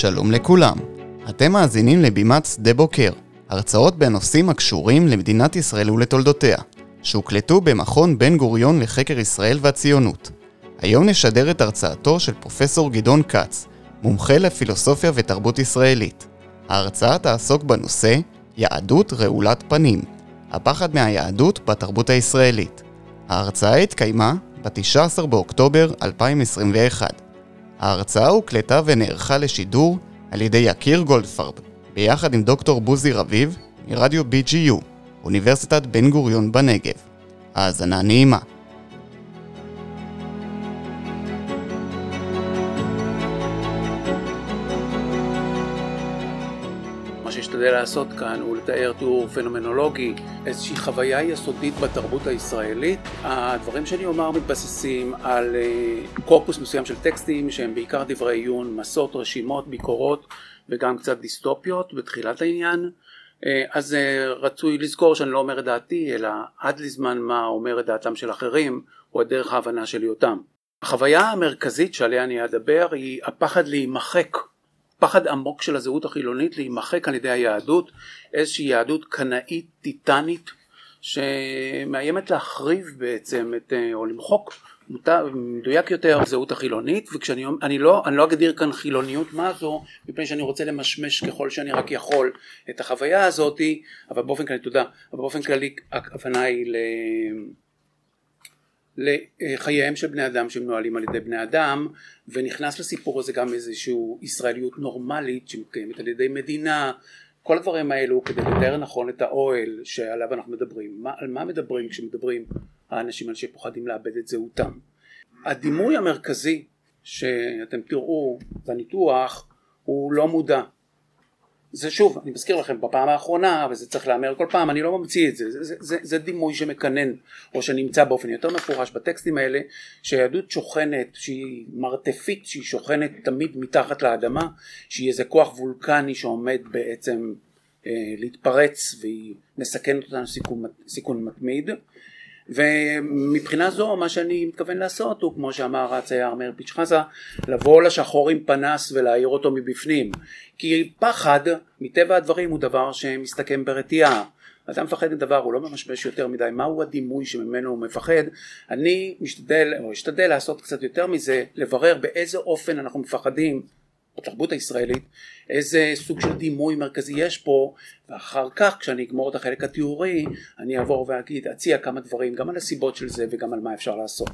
שלום לכולם. אתם מאזינים לבימת שדה בוקר, הרצאות בנושאים הקשורים למדינת ישראל ולתולדותיה, שהוקלטו במכון בן גוריון לחקר ישראל והציונות. היום נשדר את הרצאתו של פרופסור גדעון כץ, מומחה לפילוסופיה ותרבות ישראלית. ההרצאה תעסוק בנושא יהדות רעולת פנים, הפחד מהיהדות בתרבות הישראלית. ההרצאה התקיימה ב-19 באוקטובר 2021. ההרצאה הוקלטה ונערכה לשידור על ידי יקיר גולדפרב, ביחד עם דוקטור בוזי רביב מרדיו BGU, אוניברסיטת בן גוריון בנגב. האזנה נעימה. משתדל לעשות כאן הוא לתאר תיאור פנומנולוגי, איזושהי חוויה יסודית בתרבות הישראלית. הדברים שאני אומר מתבססים על אה, קורפוס מסוים של טקסטים שהם בעיקר דברי עיון, מסות, רשימות, ביקורות וגם קצת דיסטופיות בתחילת העניין. אה, אז אה, רצוי לזכור שאני לא אומר את דעתי אלא עד לזמן מה אומר את דעתם של אחרים או את דרך ההבנה שלי אותם. החוויה המרכזית שעליה אני אדבר היא הפחד להימחק פחד עמוק של הזהות החילונית להימחק על ידי היהדות, איזושהי יהדות קנאית טיטנית שמאיימת להחריב בעצם את, אה, או למחוק מדויק יותר הזהות החילונית. וכשאני אני לא, אני לא אגדיר כאן חילוניות מה זו מפני שאני רוצה למשמש ככל שאני רק יכול את החוויה הזאתי אבל באופן כללי תודה. אבל באופן כללי הכוונה היא ל... לחייהם של בני אדם שמנוהלים על ידי בני אדם ונכנס לסיפור הזה גם איזושהי ישראליות נורמלית שמתקיימת על ידי מדינה. כל הדברים האלו כדי לתאר נכון את האוהל שעליו אנחנו מדברים. מה, על מה מדברים כשמדברים האנשים האלה שפוחדים לאבד את זהותם? הדימוי המרכזי שאתם תראו בניתוח הוא לא מודע זה שוב, אני מזכיר לכם בפעם האחרונה, וזה צריך להיאמר כל פעם, אני לא ממציא את זה, זה, זה, זה, זה דימוי שמקנן, או שנמצא באופן יותר מפורש בטקסטים האלה, שהיהדות שוכנת, שהיא מרתפית, שהיא שוכנת תמיד מתחת לאדמה, שהיא איזה כוח וולקני שעומד בעצם אה, להתפרץ, והיא מסכנת אותנו סיכון, סיכון מתמיד. ומבחינה זו מה שאני מתכוון לעשות הוא כמו שאמר הצייר מאיר פיצ'חזה לבוא לשחור עם פנס ולהעיר אותו מבפנים. כי פחד מטבע הדברים הוא דבר שמסתכם ברתיעה. אדם מפחד מדבר הוא לא ממשמש יותר מדי. מהו הדימוי שממנו הוא מפחד? אני משתדל או אשתדל לעשות קצת יותר מזה לברר באיזה אופן אנחנו מפחדים בתרבות הישראלית איזה סוג של דימוי מרכזי יש פה ואחר כך כשאני אגמור את החלק התיאורי אני אעבור ואגיד אציע כמה דברים גם על הסיבות של זה וגם על מה אפשר לעשות.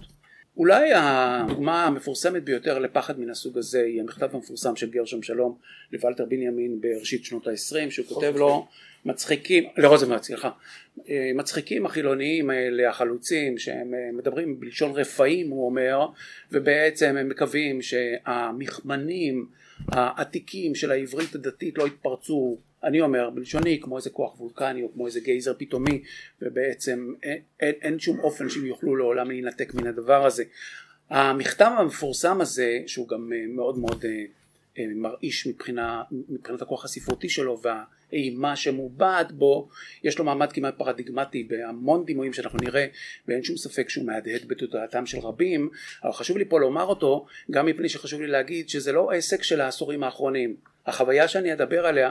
אולי הדוגמה המפורסמת ביותר לפחד מן הסוג הזה היא המכתב המפורסם של גרשום שלום לוולטר בנימין בראשית שנות ה-20 שהוא כותב לו מצחיקים, לרוזנברג סליחה, מצחיקים החילוניים האלה החלוצים שהם מדברים בלשון רפאים הוא אומר ובעצם הם מקווים שהמכמנים העתיקים של העברית הדתית לא התפרצו אני אומר בלשוני כמו איזה כוח וולקני או כמו איזה גייזר פתאומי ובעצם אין, אין, אין שום אופן שהם יוכלו לעולם להינתק מן הדבר הזה. המכתב המפורסם הזה שהוא גם אה, מאוד מאוד אה, אה, מרעיש מבחינה, מבחינת הכוח הספרותי שלו והאימה שמובעת בו. יש לו מעמד כמעט פרדיגמטי בהמון דימויים שאנחנו נראה ואין שום ספק שהוא מהדהד בתודעתם של רבים. אבל חשוב לי פה לומר אותו גם מפני שחשוב לי להגיד שזה לא עסק של העשורים האחרונים. החוויה שאני אדבר עליה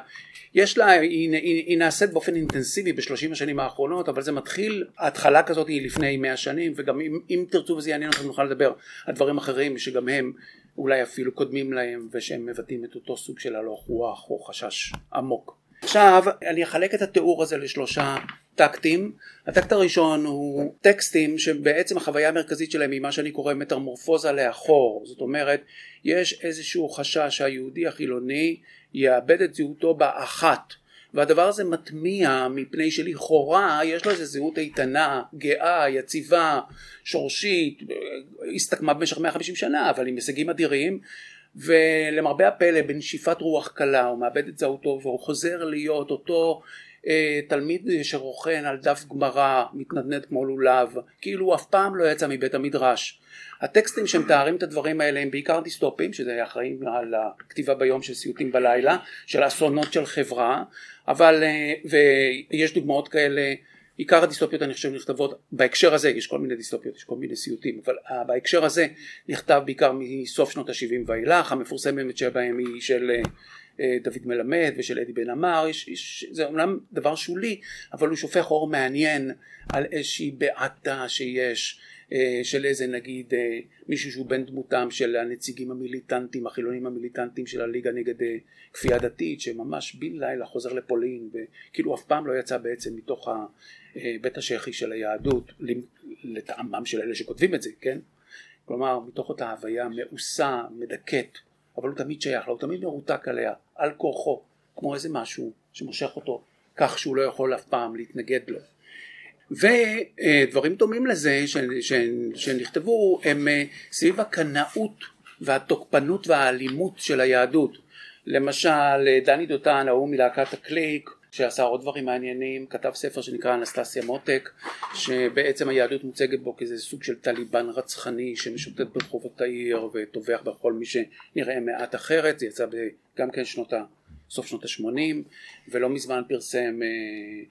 יש לה, היא, היא, היא נעשית באופן אינטנסיבי בשלושים השנים האחרונות אבל זה מתחיל, ההתחלה כזאת היא לפני מאה שנים וגם אם, אם תרצו וזה יעניין אתכם נוכל לדבר על דברים אחרים שגם הם אולי אפילו קודמים להם ושהם מבטאים את אותו סוג של הלוך רוח או חשש עמוק. עכשיו אני אחלק את התיאור הזה לשלושה טקטים. הטקט הראשון הוא טקסטים שבעצם החוויה המרכזית שלהם היא מה שאני קורא מטרמורפוזה לאחור. זאת אומרת יש איזשהו חשש שהיהודי החילוני יאבד את זהותו באחת והדבר הזה מטמיע מפני שלכאורה יש לו איזו זהות איתנה, גאה, יציבה, שורשית, הסתכמה במשך 150 שנה אבל עם הישגים אדירים ולמרבה הפלא בנשיפת רוח קלה הוא מאבד את זהותו והוא חוזר להיות אותו אה, תלמיד שרוכן על דף גמרא מתנדנד כמו לולב. כאילו הוא אף פעם לא יצא מבית המדרש. הטקסטים שמתארים את הדברים האלה הם בעיקר דיסטופים שזה אחראים על הכתיבה ביום של סיוטים בלילה של אסונות של חברה אבל אה, ויש דוגמאות כאלה עיקר הדיסטופיות אני חושב נכתבות בהקשר הזה יש כל מיני דיסטופיות יש כל מיני סיוטים אבל uh, בהקשר הזה נכתב בעיקר מסוף שנות ה-70 ואילך המפורסמת שבהם היא של uh, דוד מלמד ושל אדי בן אמר יש, יש, זה אומנם דבר שולי אבל הוא שופך אור מעניין על איזושהי בעתה שיש אה, של איזה נגיד אה, מישהו שהוא בן דמותם של הנציגים המיליטנטים החילונים המיליטנטים של הליגה נגד אה, כפייה דתית שממש בן לילה חוזר לפולין וכאילו אף פעם לא יצא בעצם מתוך בית השחי של היהדות לטעמם של אלה שכותבים את זה כן? כלומר מתוך אותה הוויה מאוסה מדכאת אבל הוא תמיד שייך לה הוא תמיד מרותק עליה על כורחו כמו איזה משהו שמושך אותו כך שהוא לא יכול אף פעם להתנגד לו ודברים דומים לזה שנכתבו הם אה, סביב הקנאות והתוקפנות והאלימות של היהדות. למשל דני דותן ההוא מלהקת הקליק שעשה עוד דברים מעניינים כתב ספר שנקרא אנסטסיה מותק שבעצם היהדות מוצגת בו כאיזה סוג של טליבן רצחני שמשוטט ברחובות העיר וטובח בכל מי שנראה מעט אחרת. זה יצא גם כן שנות ה... סוף שנות ה-80 ולא מזמן פרסם אה,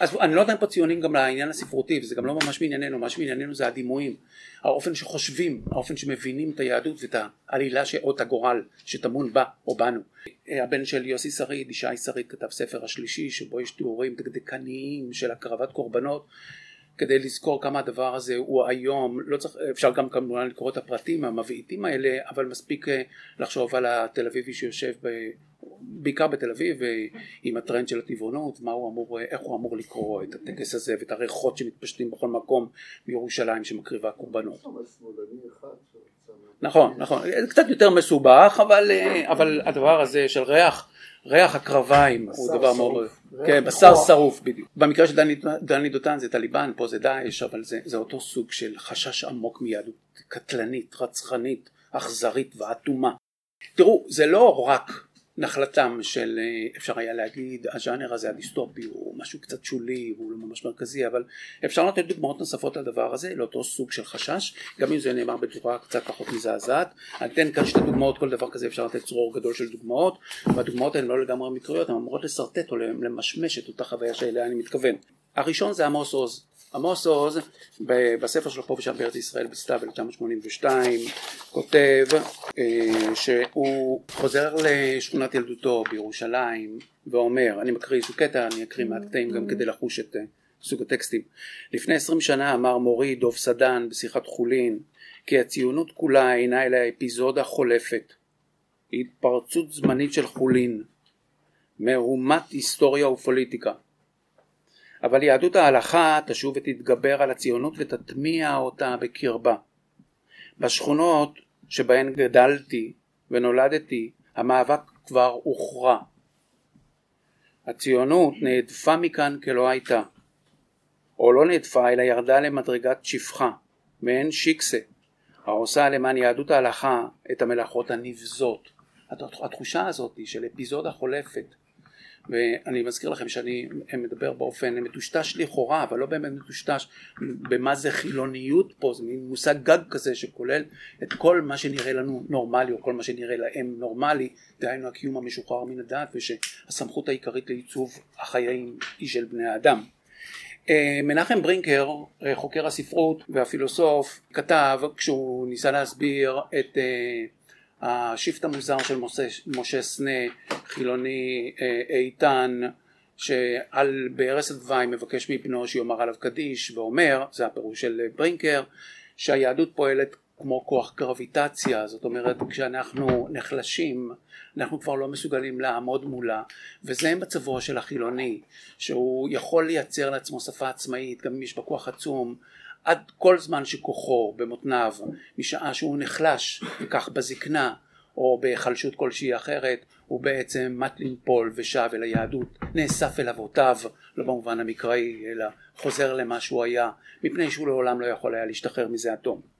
אז אני לא אם פה ציונים גם לעניין הספרותי וזה גם לא ממש מענייננו, מה שמענייננו זה הדימויים, האופן שחושבים, האופן שמבינים את היהדות ואת העלילה או את הגורל שטמון בה או בנו. הבן של יוסי שריד, ישי שריד כתב ספר השלישי שבו יש תיאורים דקדקניים של הקרבת קורבנות כדי לזכור כמה הדבר הזה הוא היום, לא צריך, אפשר גם כמובן לקרוא את הפרטים המבעיטים האלה, אבל מספיק אה, לחשוב על התל אביבי שיושב ב... בעיקר בתל אביב אה, עם הטרנד של הטבעונות, מה הוא אמור, איך הוא אמור לקרוא את הטקס הזה ואת הריחות שמתפשטים בכל מקום בירושלים שמקריבה קורבנות. נכון, נכון, קצת יותר מסובך, אבל, אה, אבל הדבר הזה של ריח, ריח הקרביים הוא דבר מאוד, כן, בשר שרוף בדיוק. במקרה של דני, דני דותן זה טליבן, פה זה דאעש, אבל זה, זה אותו סוג של חשש עמוק מיהדות קטלנית, רצחנית, אכזרית ואטומה. תראו, זה לא רק נחלתם של אה, אפשר היה להגיד הז'אנר הזה הדיסטופי הוא משהו קצת שולי והוא לא ממש מרכזי אבל אפשר לתת דוגמאות נוספות לדבר הזה לאותו סוג של חשש. גם אם זה נאמר בצורה קצת פחות מזעזעת אני אתן כאן שתי דוגמאות כל דבר כזה אפשר לתת צרור גדול של דוגמאות. והדוגמאות האלה לא לגמרי מקריות הן אמורות לשרטט או למשמש את אותה חוויה שאליה אני מתכוון. הראשון זה עמוס עוז עמוס עוז בספר שלו פה ושם בארץ ישראל בסתיו 1982 כותב אה, שהוא חוזר לשכונת ילדותו בירושלים ואומר, אני מקריא איזשהו קטע, אני אקריא מעט קטעים גם כדי לחוש את אה, סוג הטקסטים. לפני עשרים שנה אמר מורי דוב סדן בשיחת חולין כי הציונות כולה אינה אלא אפיזודה חולפת, התפרצות זמנית של חולין, מהומת היסטוריה ופוליטיקה. אבל יהדות ההלכה תשוב ותתגבר על הציונות ותטמיע אותה בקרבה. בשכונות שבהן גדלתי ונולדתי המאבק כבר הוכרע. הציונות נהדפה מכאן כלא הייתה, או לא נהדפה אלא ירדה למדרגת שפחה, מעין שיקסה, העושה למען יהדות ההלכה את המלאכות הנבזות. התחושה הזאת של אפיזודה חולפת ואני מזכיר לכם שאני מדבר באופן מטושטש לכאורה אבל לא באמת מטושטש במה זה חילוניות פה זה מין מושג גג כזה שכולל את כל מה שנראה לנו נורמלי או כל מה שנראה להם נורמלי דהיינו הקיום המשוחרר מן הדת ושהסמכות העיקרית לעיצוב החיים היא של בני האדם. אה, מנחם ברינקר אה, חוקר הספרות והפילוסוף כתב כשהוא ניסה להסביר את אה, השיפט המוזר של משה, משה סנה, חילוני אה, איתן, שעל בערש הדווי מבקש מבנו שיאמר עליו קדיש ואומר, זה הפירוש של ברינקר, שהיהדות פועלת כמו כוח גרביטציה, זאת אומרת כשאנחנו נחלשים אנחנו כבר לא מסוגלים לעמוד מולה וזה מצבו של החילוני שהוא יכול לייצר לעצמו שפה עצמאית גם אם יש בה כוח עצום עד כל זמן שכוחו במותניו משעה שהוא נחלש וכך בזקנה או בהיחלשות כלשהי אחרת הוא בעצם מת לנפול ושב אל היהדות נאסף אל אבותיו לא במובן המקראי אלא חוזר למה שהוא היה מפני שהוא לעולם לא יכול היה להשתחרר מזה התום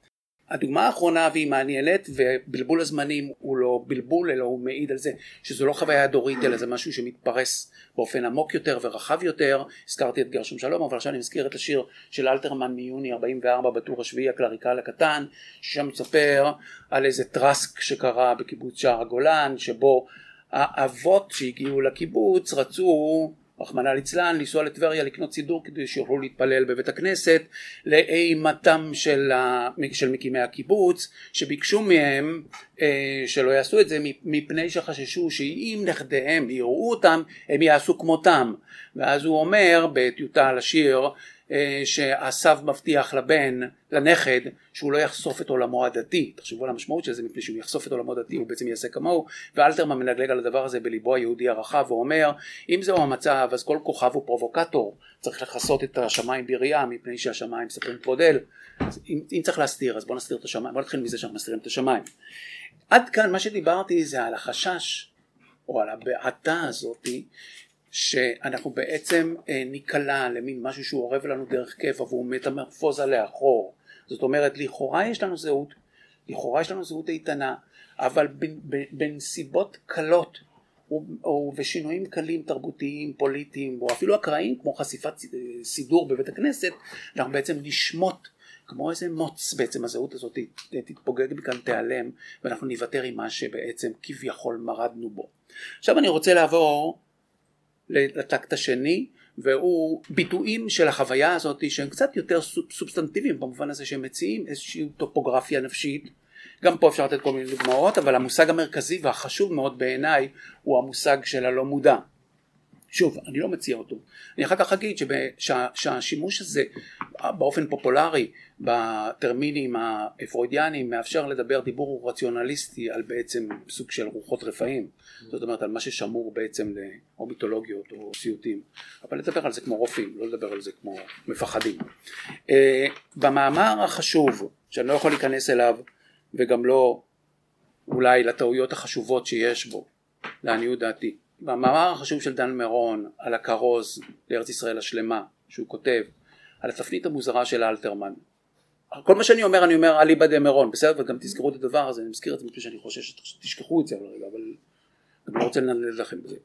הדוגמה האחרונה והיא מעניינת ובלבול הזמנים הוא לא בלבול אלא הוא מעיד על זה שזו לא חוויה דורית אלא זה משהו שמתפרס באופן עמוק יותר ורחב יותר. הזכרתי את גרשום שלום אבל עכשיו אני מזכיר את השיר של אלתרמן מיוני 44 בטור השביעי הקלריקל הקטן ששם מספר על איזה טרסק שקרה בקיבוץ שער הגולן שבו האבות שהגיעו לקיבוץ רצו רחמנא ליצלן, לנסוע לטבריה לקנות סידור כדי שיוכלו להתפלל בבית הכנסת, לאימתם של, ה... של מקימי הקיבוץ, שביקשו מהם אה, שלא יעשו את זה מפני שחששו שאם נכדיהם יראו אותם, הם יעשו כמותם. ואז הוא אומר בטיוטה לשיר אה, שהסב מבטיח לבן, לנכד, שהוא לא יחשוף את עולמו הדתי. תחשבו על המשמעות של זה, מפני שהוא יחשוף את עולמו הדתי הוא בעצם יעשה כמוהו, ואלתרמן מנגלג על הדבר הזה בליבו היהודי הרחב ואומר, אם זהו המצב אז כל כוכב הוא פרובוקטור, צריך לכסות את השמיים בראייה מפני שהשמיים מספרים כבוד אל. אם, אם צריך להסתיר אז בוא נסתיר את השמיים, בוא נתחיל מזה שאנחנו מסתירים את השמיים. עד כאן מה שדיברתי זה על החשש או על הבעתה הזאתי שאנחנו בעצם אה, ניקלע למין משהו שהוא אורב לנו דרך קבע והוא מטמורפוזה לאחור. זאת אומרת, לכאורה יש לנו זהות, לכאורה יש לנו זהות איתנה, אבל בנסיבות קלות ושינויים קלים תרבותיים, פוליטיים, או אפילו אקראיים, כמו חשיפת סידור בבית הכנסת, אנחנו בעצם נשמוט כמו איזה מוץ בעצם הזהות הזאת תתפוגג מכאן תיעלם ואנחנו ניוותר עם מה שבעצם כביכול מרדנו בו. עכשיו אני רוצה לעבור לטקט השני והוא ביטויים של החוויה הזאת שהם קצת יותר סובסטנטיביים במובן הזה שהם מציעים איזושהי טופוגרפיה נפשית. גם פה אפשר לתת כל מיני דוגמאות אבל המושג המרכזי והחשוב מאוד בעיניי הוא המושג של הלא מודע שוב, אני לא מציע אותו. אני אחר כך אגיד שה, שהשימוש הזה באופן פופולרי בטרמינים הפרוידיאניים מאפשר לדבר דיבור רציונליסטי על בעצם סוג של רוחות רפאים. זאת אומרת על מה ששמור בעצם או מיתולוגיות או סיוטים. אבל לדבר על זה כמו רופאים, לא לדבר על זה כמו מפחדים. Uh, במאמר החשוב, שאני לא יכול להיכנס אליו וגם לא אולי לטעויות החשובות שיש בו, לעניות דעתי. במאמר החשוב של דן מירון על הכרוז לארץ ישראל השלמה שהוא כותב על התפנית המוזרה של אלתרמן. כל מה שאני אומר אני אומר אליבא דה מירון בסדר וגם תזכרו את הדבר הזה אני מזכיר את זה מפני שאני חושש שתשכחו את זה אבל אני לא רוצה לנדד לכם בזה.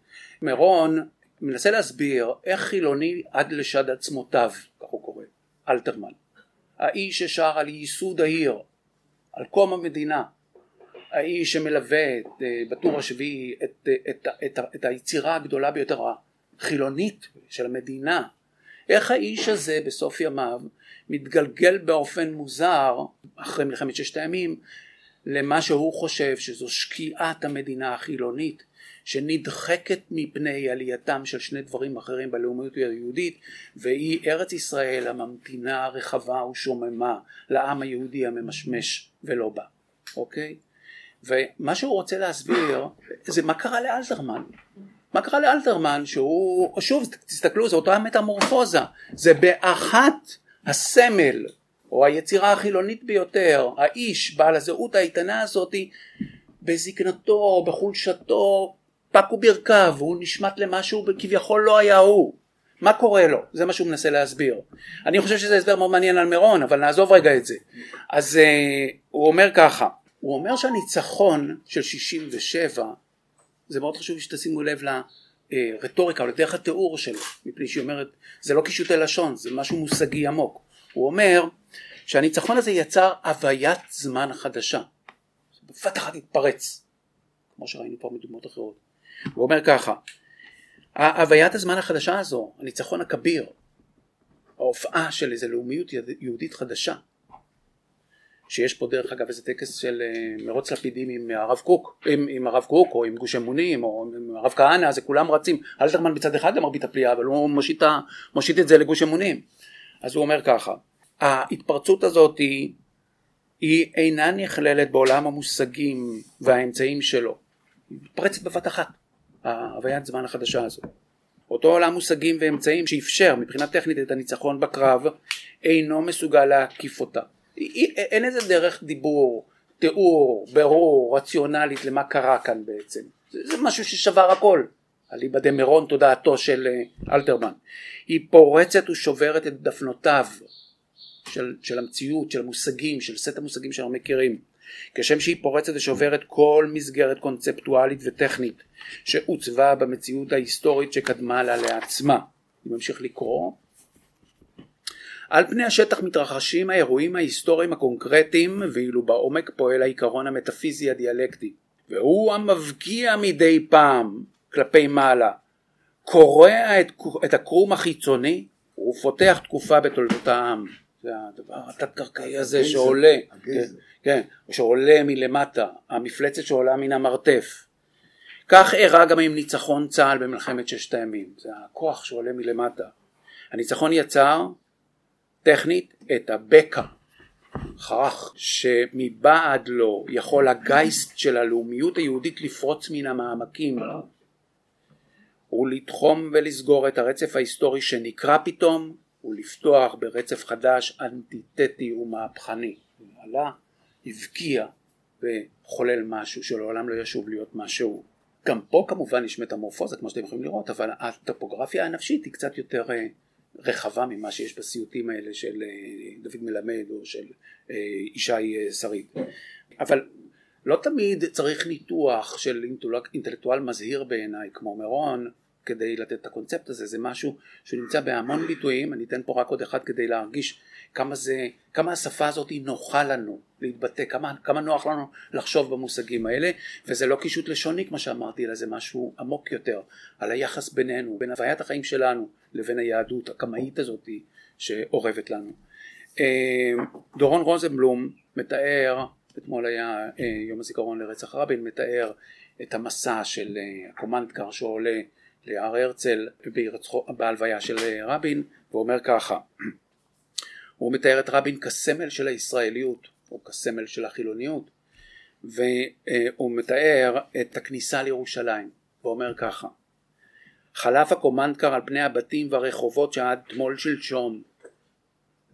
מירון מנסה להסביר איך חילוני עד לשד עצמותיו כך הוא קורא אלתרמן. האיש ששר על ייסוד העיר על קום המדינה האיש שמלווה את, אה, בטור השביעי את, אה, את, את, את, את היצירה הגדולה ביותר החילונית של המדינה. איך האיש הזה בסוף ימיו מתגלגל באופן מוזר אחרי מלחמת ששת הימים למה שהוא חושב שזו שקיעת המדינה החילונית שנדחקת מפני עלייתם של שני דברים אחרים בלאומיות היהודית והיא ארץ ישראל הממתינה רחבה ושוממה לעם היהודי הממשמש ולא בא אוקיי ומה שהוא רוצה להסביר זה מה קרה לאלתרמן. מה קרה לאלתרמן שהוא שוב תסתכלו זו אותה מטמורפוזה. זה באחת הסמל או היצירה החילונית ביותר האיש בעל הזהות האיתנה הזאתי בזקנתו בחולשתו פקו ברכיו והוא נשמט למשהו כביכול לא היה הוא. מה קורה לו? זה מה שהוא מנסה להסביר. אני חושב שזה הסבר מאוד מעניין על מירון אבל נעזוב רגע את זה. אז uh, הוא אומר ככה הוא אומר שהניצחון של 67 זה מאוד חשוב שתשימו לב לרטוריקה או לדרך התיאור שלו מפני שהיא אומרת זה לא קישוטי לשון זה משהו מושגי עמוק. הוא אומר שהניצחון הזה יצר הוויית זמן חדשה בבת אחת התפרץ כמו שראינו פה מדוגמאות אחרות. הוא אומר ככה הוויית הזמן החדשה הזו הניצחון הכביר ההופעה של איזה לאומיות יהודית חדשה שיש פה דרך אגב איזה טקס של אה, מרוץ לפידים עם הרב קוק, עם, עם הרב קוק או עם גוש אמונים או עם הרב כהנא, זה כולם רצים, אלתרמן בצד אחד למרבית הפליאה אבל הוא מושיט, מושיט את זה לגוש אמונים. אז הוא אומר ככה, ההתפרצות הזאת היא, היא אינה נכללת בעולם המושגים והאמצעים שלו, היא מתפרצת בבת אחת, ההוויית זמן החדשה הזו. אותו עולם מושגים ואמצעים שאפשר מבחינה טכנית את הניצחון בקרב אינו מסוגל להקיף אותה. אין איזה דרך דיבור, תיאור, ברור, רציונלית למה קרה כאן בעצם. זה, זה משהו ששבר הכל. אליבא דה מירון תודעתו של אה, אלתרמן. היא פורצת ושוברת את דפנותיו של, של המציאות, של המושגים, של סט המושגים שאנחנו מכירים. כשם שהיא פורצת ושוברת כל מסגרת קונספטואלית וטכנית שעוצבה במציאות ההיסטורית שקדמה לה לעצמה. אני ממשיך לקרוא. על פני השטח מתרחשים האירועים ההיסטוריים הקונקרטיים ואילו בעומק פועל העיקרון המטאפיזי הדיאלקטי והוא המבקיע מדי פעם כלפי מעלה קורע את, את הקרום החיצוני ופותח תקופה בתולדות העם. זה הדבר התת-קרקעי הזה שעולה, כן, כן, שעולה מלמטה, המפלצת שעולה מן המרתף. כך אירע גם עם ניצחון צה"ל במלחמת ששת הימים, זה הכוח שעולה מלמטה. הניצחון יצר טכנית את הבקע, חרך, שמבעד לו יכול הגייסט של הלאומיות היהודית לפרוץ מן המעמקים ולתחום ולסגור את הרצף ההיסטורי שנקרא פתאום ולפתוח ברצף חדש אנטיתטי ומהפכני. עלה, הבקיע וחולל משהו שלעולם לא ישוב להיות משהו. גם פה כמובן יש מטמורפוזה כמו שאתם יכולים לראות אבל הטופוגרפיה הנפשית היא קצת יותר אה, רחבה ממה שיש בסיוטים האלה של אה, דוד מלמד או של אה, ישי שריד. אבל לא תמיד צריך ניתוח של אינטלקטואל מזהיר בעיניי כמו מירון כדי לתת את הקונספט הזה, זה משהו שנמצא בהמון ביטויים, אני אתן פה רק עוד אחד כדי להרגיש כמה זה, כמה השפה הזאת היא נוחה לנו להתבטא, כמה, כמה נוח לנו לחשוב במושגים האלה, וזה לא קישוט לשוני כמו שאמרתי, אלא זה משהו עמוק יותר, על היחס בינינו, בין הוויית החיים שלנו לבין היהדות הקמאית הזאת שאורבת לנו. אה, דורון רוזנבלום מתאר, אתמול היה אה, יום הזיכרון לרצח רבין, מתאר את המסע של אה, הקומנדקר שעולה להר הרצל בהלוויה של רבין ואומר ככה הוא מתאר את רבין כסמל של הישראליות או כסמל של החילוניות והוא מתאר את הכניסה לירושלים ואומר ככה חלף הקומנדקר על פני הבתים והרחובות שעד תמול שלשום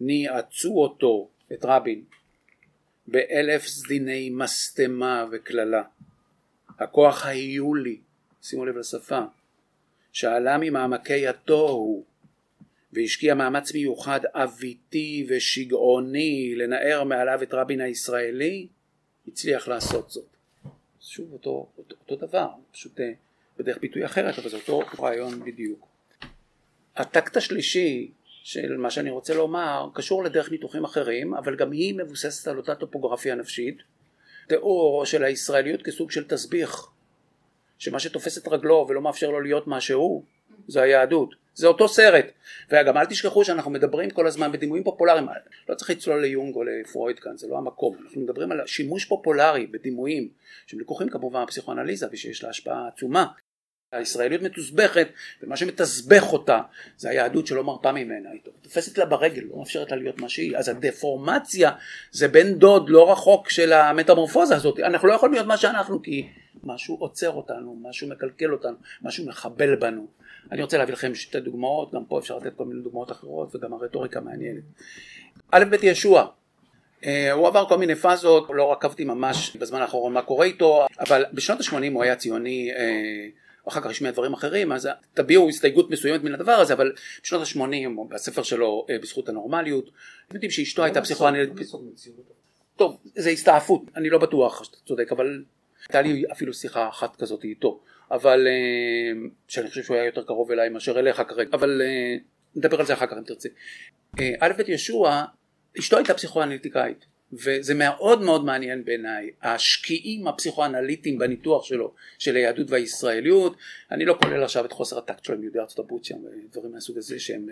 ניעצו אותו את רבין באלף סדיני משטמה וקללה. הכוח ההיולי שימו לב לשפה שעלה ממעמקי התוהו והשקיע מאמץ מיוחד אביתי ושגעוני לנער מעליו את רבין הישראלי, הצליח לעשות זאת. שוב אותו, אותו, אותו דבר, פשוט אה, בדרך ביטוי אחרת, אבל זה אותו רעיון בדיוק. הטקט השלישי של מה שאני רוצה לומר קשור לדרך ניתוחים אחרים, אבל גם היא מבוססת על אותה טופוגרפיה נפשית, תיאור של הישראליות כסוג של תסביך שמה שתופס את רגלו ולא מאפשר לו להיות מה שהוא זה היהדות. זה אותו סרט. וגם אל תשכחו שאנחנו מדברים כל הזמן בדימויים פופולריים. לא צריך לצלול ליונג או לפרויד כאן זה לא המקום. אנחנו מדברים על שימוש פופולרי בדימויים שהם לקוחים כמובן מהפסיכואנליזה ושיש לה השפעה עצומה. הישראליות מתוסבכת ומה שמתסבך אותה זה היהדות שלא מרפה ממנה. היא תופסת לה ברגל לא מאפשרת לה להיות מה שהיא. אז הדפורמציה זה בן דוד לא רחוק של המטמורפוזה הזאת. אנחנו לא יכולים להיות מה שאנחנו כי משהו עוצר אותנו, משהו מקלקל אותנו, משהו מחבל בנו. אני רוצה להביא לכם שתי דוגמאות, גם פה אפשר לתת כל מיני דוגמאות אחרות וגם הרטוריקה מעניינת. א' ב' ישוע, אה, הוא עבר כל מיני פאזות, לא עקבתי ממש בזמן האחרון מה קורה איתו, אבל בשנות ה-80 הוא היה ציוני, אה, אחר כך השמיע דברים אחרים, אז תביעו הסתייגות מסוימת מן הדבר הזה, אבל בשנות ה-80, בספר שלו אה, בזכות הנורמליות, אתם יודעים שאשתו הייתה פסיכואנלית, טוב, זה הסתעפות, אני לא בטוח שאתה צודק, אבל הייתה לי אפילו שיחה אחת כזאת איתו, אבל אה, שאני חושב שהוא היה יותר קרוב אליי מאשר אליך כרגע, אבל אה, נדבר על זה אחר כך אם תרצה. אה, א' ב' ישוע, אשתו הייתה פסיכואנליטיקאית, וזה מאוד מאוד מעניין בעיניי, השקיעים הפסיכואנליטיים בניתוח שלו, של היהדות והישראליות, אני לא כולל עכשיו את חוסר הטקט שלו עם יהודי ארצות הברית שם, ודברים מהסוג הזה שהם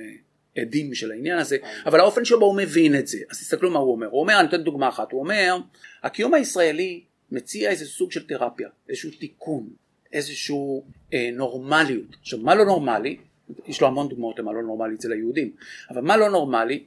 עדים של העניין הזה, אבל האופן שבו הוא מבין את זה, אז תסתכלו מה הוא אומר, הוא אומר, אני אתן דוגמה אחת, הוא אומר, הקיום הישראלי מציע איזה סוג של תרפיה, איזשהו תיקון, איזשהו אה, נורמליות. עכשיו מה לא נורמלי, יש לו המון דוגמאות למה לא נורמלי אצל היהודים, אבל מה לא נורמלי?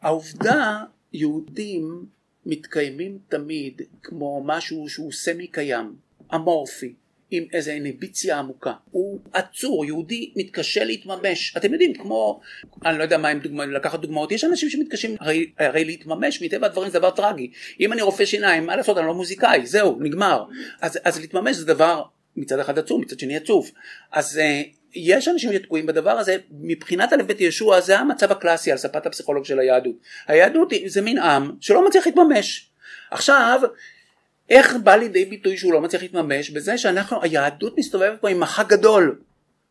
העובדה יהודים מתקיימים תמיד כמו משהו שהוא סמי קיים, אמורפי, עם איזו איניביציה עמוקה. הוא עצור, יהודי מתקשה להתממש. אתם יודעים, כמו, אני לא יודע מה הם דוגמא, לקחת דוגמאות, יש אנשים שמתקשים הרי, הרי להתממש, מטבע הדברים זה דבר טרגי. אם אני רופא שיניים, מה לעשות, אני לא מוזיקאי, זהו, נגמר. אז, אז להתממש זה דבר מצד אחד עצוב, מצד שני עצוב. אז uh, יש אנשים שתקועים בדבר הזה, מבחינת א' בית ישוע זה המצב הקלאסי על ספת הפסיכולוג של היהדות. היהדות זה מין עם שלא מצליח להתממש. עכשיו איך בא לידי ביטוי שהוא לא מצליח להתממש? בזה שאנחנו, היהדות מסתובבת פה עם מחק גדול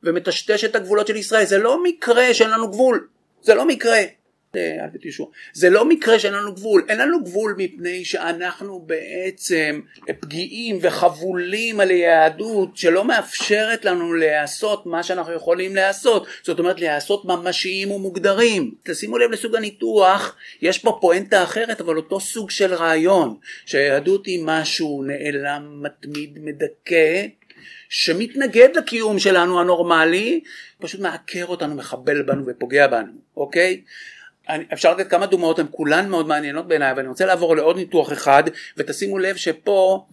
ומטשטש את הגבולות של ישראל. זה לא מקרה שאין לנו גבול, זה לא מקרה. אה, זה לא מקרה שאין לנו גבול, אין לנו גבול מפני שאנחנו בעצם פגיעים וחבולים על היהדות שלא מאפשרת לנו לעשות מה שאנחנו יכולים לעשות, זאת אומרת לעשות ממשיים ומוגדרים. תשימו לב לסוג הניתוח, יש פה פואנטה אחרת אבל אותו סוג של רעיון, שהיהדות היא משהו נעלם, מתמיד, מדכא שמתנגד לקיום שלנו הנורמלי, פשוט מעקר אותנו, מחבל בנו ופוגע בנו, אוקיי? אני, אפשר לתת כמה דוגמאות, הן כולן מאוד מעניינות בעיניי, אבל אני רוצה לעבור לעוד ניתוח אחד, ותשימו לב שפה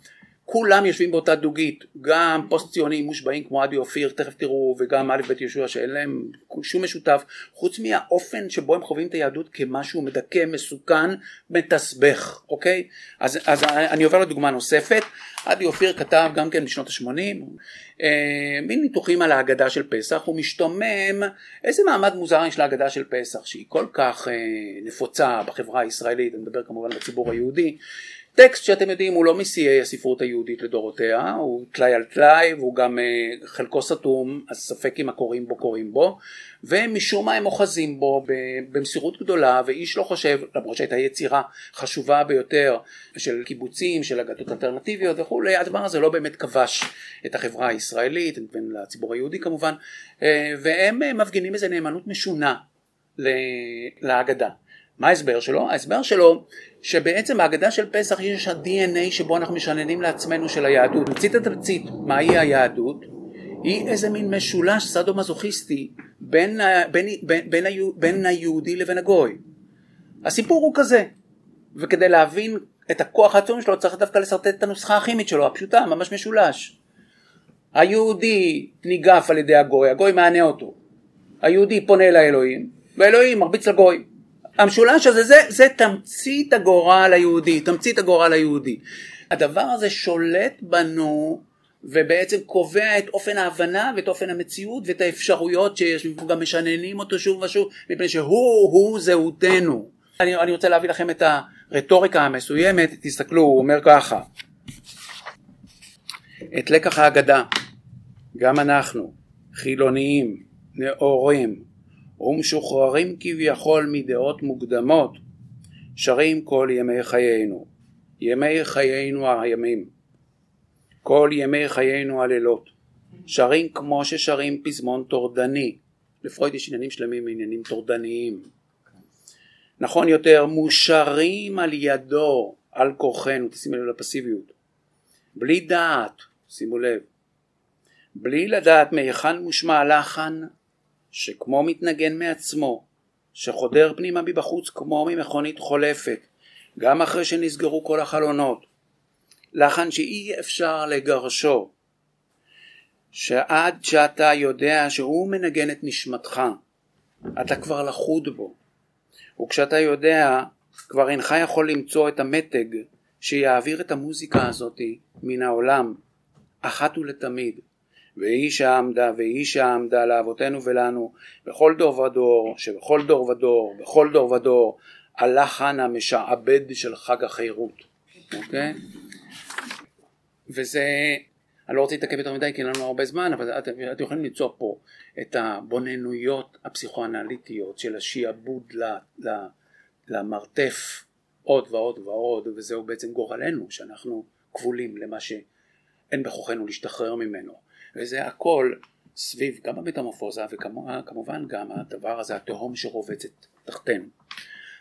כולם יושבים באותה דוגית, גם פוסט ציונים מושבעים כמו אדי אופיר, תכף תראו, וגם א' ב' יהושע שאין להם שום משותף, חוץ מהאופן שבו הם חווים את היהדות כמשהו מדכא, מסוכן, מתסבך, אוקיי? אז, אז אני עובר לדוגמה נוספת, אדי אופיר כתב גם כן בשנות ה-80, אה, מין ניתוחים על ההגדה של פסח, הוא משתומם איזה מעמד מוזר יש להגדה של פסח, שהיא כל כך אה, נפוצה בחברה הישראלית, אני מדבר כמובן בציבור היהודי, טקסט שאתם יודעים הוא לא משיאי הספרות היהודית לדורותיה, הוא טלאי על טלאי והוא גם uh, חלקו סתום, אז ספק אם הקוראים בו קוראים בו, ומשום מה הם אוחזים בו במסירות גדולה, ואיש לא חושב, למרות שהייתה יצירה חשובה ביותר של קיבוצים, של אגדות אלטרנטיביות וכולי, הדבר הזה לא באמת כבש את החברה הישראלית, לציבור היהודי כמובן, uh, והם uh, מפגינים איזה נאמנות משונה להגדה. מה ההסבר שלו? ההסבר שלו שבעצם בהגדה של פסח יש ה-DNA שבו אנחנו משננים לעצמנו של היהדות. תמצית התמצית, מהי היהדות? היא איזה מין משולש סדו מזוכיסטי בין, בין, בין, בין, בין היהודי לבין הגוי. הסיפור הוא כזה, וכדי להבין את הכוח העצום שלו צריך דווקא לשרטט את הנוסחה הכימית שלו, הפשוטה, ממש משולש. היהודי ניגף על ידי הגוי, הגוי מענה אותו. היהודי פונה לאלוהים, והאלוהים מרביץ לגוי. המשולש הזה זה, זה תמצית הגורל היהודי, תמצית הגורל היהודי. הדבר הזה שולט בנו ובעצם קובע את אופן ההבנה ואת אופן המציאות ואת האפשרויות שיש, אנחנו גם משננים אותו שוב ושוב, מפני שהוא הוא זהותנו. אני, אני רוצה להביא לכם את הרטוריקה המסוימת, תסתכלו, הוא אומר ככה, את לקח ההגדה, גם אנחנו, חילוניים, נאורים, ומשוחררים כביכול מדעות מוקדמות, שרים כל ימי חיינו, ימי חיינו הימים, כל ימי חיינו הלילות, שרים כמו ששרים פזמון טורדני, לפרויד יש עניינים שלמים מעניינים טורדניים, נכון יותר מושרים על ידו, על כורחנו, תשימו לב לפסיביות, בלי דעת, שימו לב, בלי לדעת מהיכן מושמע הלחן שכמו מתנגן מעצמו, שחודר פנימה מבחוץ כמו ממכונית חולפת, גם אחרי שנסגרו כל החלונות, לחן שאי אפשר לגרשו, שעד שאתה יודע שהוא מנגן את נשמתך, אתה כבר לחוד בו, וכשאתה יודע, כבר אינך יכול למצוא את המתג שיעביר את המוזיקה הזאתי מן העולם, אחת ולתמיד. והיא שעמדה והיא שעמדה לאבותינו ולנו בכל דור ודור שבכל דור ודור בכל דור ודור הלחן המשעבד של חג החירות אוקיי? וזה אני לא רוצה להתעכב יותר מדי כי אין לנו הרבה זמן אבל אתם, את יכולים למצוא פה את הבוננויות הפסיכואנליטיות של השיעבוד ל, ל, למרתף עוד ועוד ועוד וזהו בעצם גורלנו שאנחנו כבולים למה שאין בכוחנו להשתחרר ממנו וזה הכל סביב גם המטמורפוזה וכמובן גם הדבר הזה התהום שרובצת תחתינו.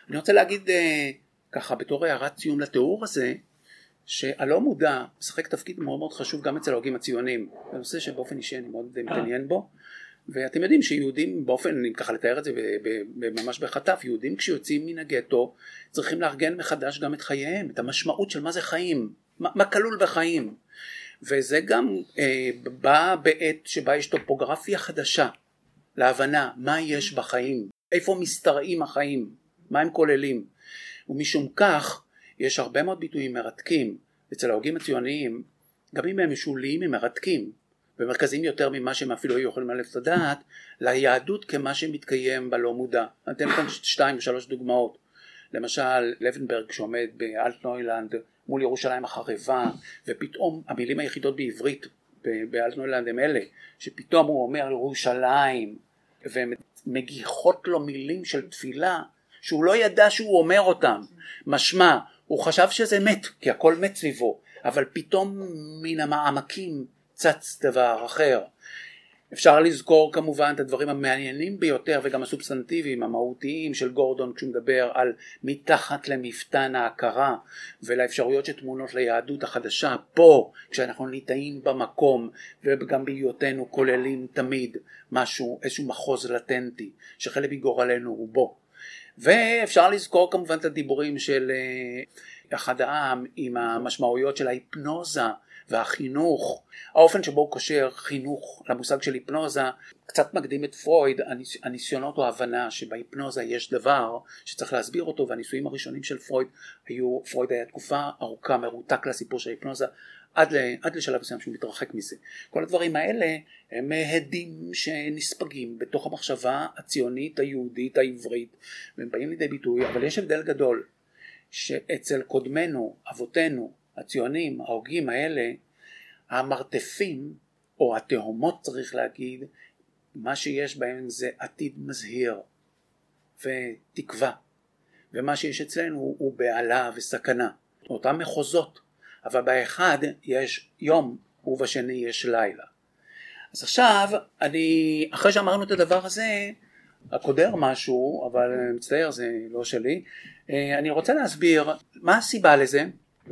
אני רוצה להגיד אה, ככה בתור הערת ציון לתיאור הזה שהלא מודע משחק תפקיד מאוד מאוד חשוב גם אצל ההוגים הציונים זה נושא שבאופן אישי אני מאוד מתעניין בו ואתם יודעים שיהודים באופן, אם ככה לתאר את זה ממש בחטף, יהודים כשיוצאים מן הגטו צריכים לארגן מחדש גם את חייהם, את המשמעות של מה זה חיים, מה, מה כלול בחיים. וזה גם אה, בא בעת שבה יש טופוגרפיה חדשה להבנה מה יש בחיים, איפה משתרעים החיים, מה הם כוללים. ומשום כך יש הרבה מאוד ביטויים מרתקים אצל ההוגים הציוניים, גם אם הם משוליים הם מרתקים ומרכזיים יותר ממה שהם אפילו היו יכולים ללכת לדעת, ליהדות כמה שמתקיים בלא מודע. אתן כאן שתיים ושלוש דוגמאות. למשל לבנברג שעומד באלטנוילנד מול ירושלים החרבה ופתאום המילים היחידות בעברית באלטנוילנד הם אלה שפתאום הוא אומר ירושלים ומגיחות לו מילים של תפילה שהוא לא ידע שהוא אומר אותם. משמע, הוא חשב שזה מת, כי הכל מת סביבו, אבל פתאום מן המעמקים צץ דבר אחר. אפשר לזכור כמובן את הדברים המעניינים ביותר וגם הסובסטנטיביים המהותיים של גורדון כשהוא מדבר על מתחת למפתן ההכרה ולאפשרויות שטמונות ליהדות החדשה. פה כשאנחנו ניטעים במקום וגם בהיותנו כוללים תמיד משהו איזשהו מחוז לטנטי שחלק מגורלנו הוא בו. ואפשר לזכור כמובן את הדיבורים של אה, אחד העם עם המשמעויות של ההיפנוזה והחינוך, האופן שבו הוא קושר חינוך למושג של היפנוזה, קצת מקדים את פרויד, הניסיונות או ההבנה שבהיפנוזה יש דבר שצריך להסביר אותו והניסויים הראשונים של פרויד היו, פרויד היה תקופה ארוכה מרותק לסיפור של ההיפנוזה עד, עד לשלב מסוים שהוא מתרחק מזה. כל הדברים האלה הם הדים שנספגים בתוך המחשבה הציונית היהודית העברית והם באים לידי ביטוי אבל יש הבדל גדול שאצל קודמינו אבותינו הציונים, ההוגים האלה, המרתפים, או התהומות צריך להגיד, מה שיש בהם זה עתיד מזהיר ותקווה, ומה שיש אצלנו הוא בהלה וסכנה. אותם מחוזות, אבל באחד יש יום ובשני יש לילה. אז עכשיו, אני, אחרי שאמרנו את הדבר הזה, הקודר משהו, אבל מצטער זה לא שלי, אה, אני רוצה להסביר מה הסיבה לזה,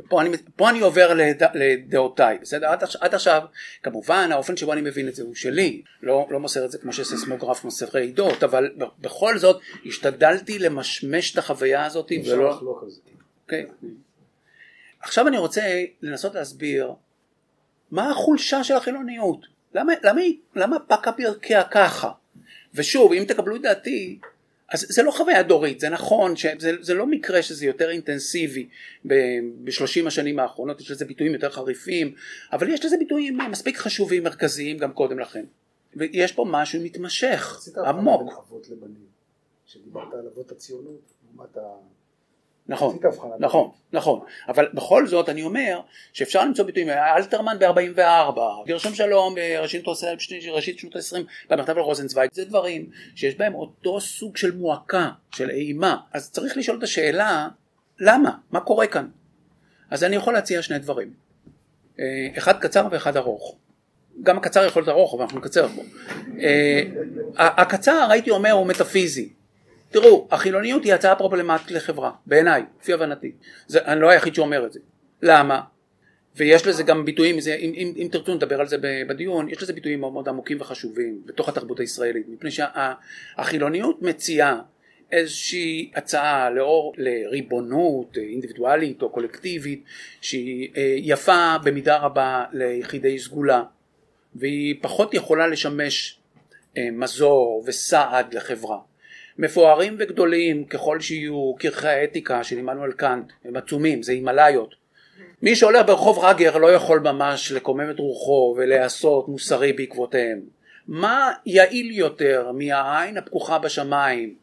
פה אני, פה אני עובר לד, לדעותיי, בסדר? עד, עד עכשיו, כמובן האופן שבו אני מבין את זה הוא שלי, לא, לא מוסר את זה כמו שסיסמוגרף מוסר רעידות, אבל בכל זאת השתדלתי למשמש את החוויה הזאת ולא... לחלוק על זה. אוקיי. עכשיו אני רוצה לנסות להסביר מה החולשה של החילוניות, למה, למה, למה פקה ברכיה ככה? ושוב, אם תקבלו את דעתי, אז זה לא חוויה דורית, זה נכון, שזה, זה לא מקרה שזה יותר אינטנסיבי בשלושים השנים האחרונות, יש לזה ביטויים יותר חריפים, אבל יש לזה ביטויים מספיק חשובים מרכזיים גם קודם לכן. ויש פה משהו מתמשך, עמוק. עשית בין אבות לבנים, שדיברת על אבות הציונות, לעומת. נכון, נכון, נכון, אבל בכל זאת אני אומר שאפשר למצוא ביטויים, אלתרמן ב-44, גרשום שלום בראשית שנות ה-20, במכתב על רוזנצוויג, זה דברים שיש בהם אותו סוג של מועקה, של אימה, אז צריך לשאול את השאלה, למה? מה קורה כאן? אז אני יכול להציע שני דברים, אה, אחד קצר ואחד ארוך. גם הקצר יכול להיות ארוך אבל אנחנו נקצר פה. אה, הקצר הייתי אומר הוא מטאפיזי, תראו, החילוניות היא הצעה פרובלמטית לחברה, בעיניי, לפי הבנתי. זה, אני לא היחיד שאומר את זה. למה? ויש לזה גם ביטויים, זה, אם, אם, אם תרצו נדבר על זה בדיון, יש לזה ביטויים מאוד עמוקים וחשובים בתוך התרבות הישראלית, מפני שהחילוניות מציעה איזושהי הצעה לאור לריבונות אינדיבידואלית או קולקטיבית שהיא אה, יפה במידה רבה ליחידי סגולה והיא פחות יכולה לשמש אה, מזור וסעד לחברה. מפוארים וגדולים ככל שיהיו כרכי האתיקה של עמנואל קאנט הם עצומים זה הימאליות מי שהולך ברחוב רגר לא יכול ממש לקומם את רוחו ולהיעשות מוסרי בעקבותיהם מה יעיל יותר מהעין הפקוחה בשמיים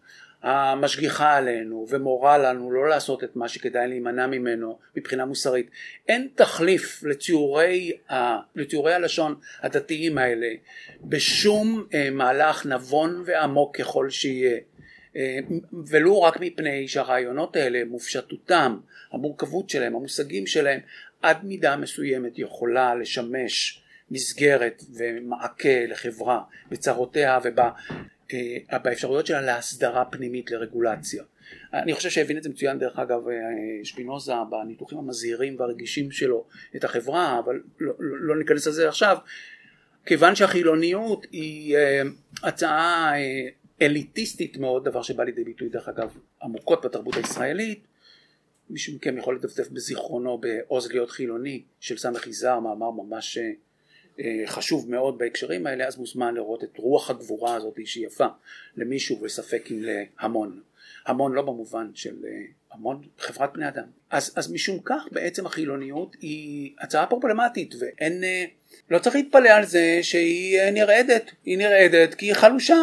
המשגיחה עלינו ומורה לנו לא לעשות את מה שכדאי להימנע ממנו מבחינה מוסרית. אין תחליף לציורי, ה, לציורי הלשון הדתיים האלה בשום אה, מהלך נבון ועמוק ככל שיהיה. אה, ולו רק מפני שהרעיונות האלה, מופשטותם, המורכבות שלהם, המושגים שלהם, עד מידה מסוימת יכולה לשמש מסגרת ומעקה לחברה בצרותיה ובאפשרויות שלה להסדרה פנימית לרגולציה. אני חושב שהבין את זה מצוין דרך אגב אה, שפינוזה בניתוחים המזהירים והרגישים שלו את החברה אבל לא, לא, לא ניכנס לזה עכשיו כיוון שהחילוניות היא אה, הצעה אליטיסטית מאוד, דבר שבא לידי ביטוי דרך אגב עמוקות בתרבות הישראלית. מישהו מכם יכול לדפדף בזיכרונו בעוז להיות חילוני של סמך יזהר, מאמר ממש אה, חשוב מאוד בהקשרים האלה, אז מוזמן לראות את רוח הגבורה הזאת שהיא יפה למישהו וספק אם להמון. המון לא במובן של אה, המון חברת בני אדם. אז, אז משום כך בעצם החילוניות היא הצעה פרובלמטית ואין, אה, לא צריך להתפלא על זה שהיא נרעדת, היא נרעדת כי היא חלושה,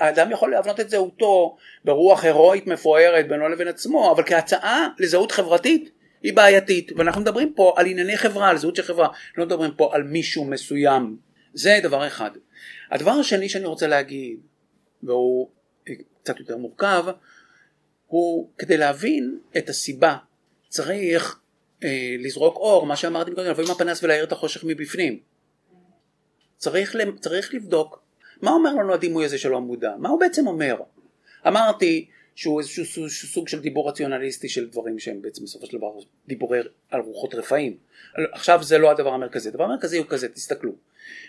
האדם יכול להבנות את זהותו ברוח הירואית מפוארת בינו לבין עצמו, אבל כהצעה לזהות חברתית היא בעייתית, ואנחנו מדברים פה על ענייני חברה, על זהות של חברה, לא מדברים פה על מישהו מסוים. זה דבר אחד. הדבר השני שאני רוצה להגיד, והוא קצת יותר מורכב, הוא כדי להבין את הסיבה צריך אה, לזרוק אור, מה שאמרתי קודם, לבוא עם הפנס ולהאיר את החושך מבפנים. צריך, צריך לבדוק מה אומר לנו הדימוי הזה של לא מודע, מה הוא בעצם אומר. אמרתי שהוא איזשהו סוג של דיבור רציונליסטי של דברים שהם בעצם בסופו של דבר דיבורי על רוחות רפאים. עכשיו זה לא הדבר המרכזי, הדבר המרכזי הוא כזה, תסתכלו.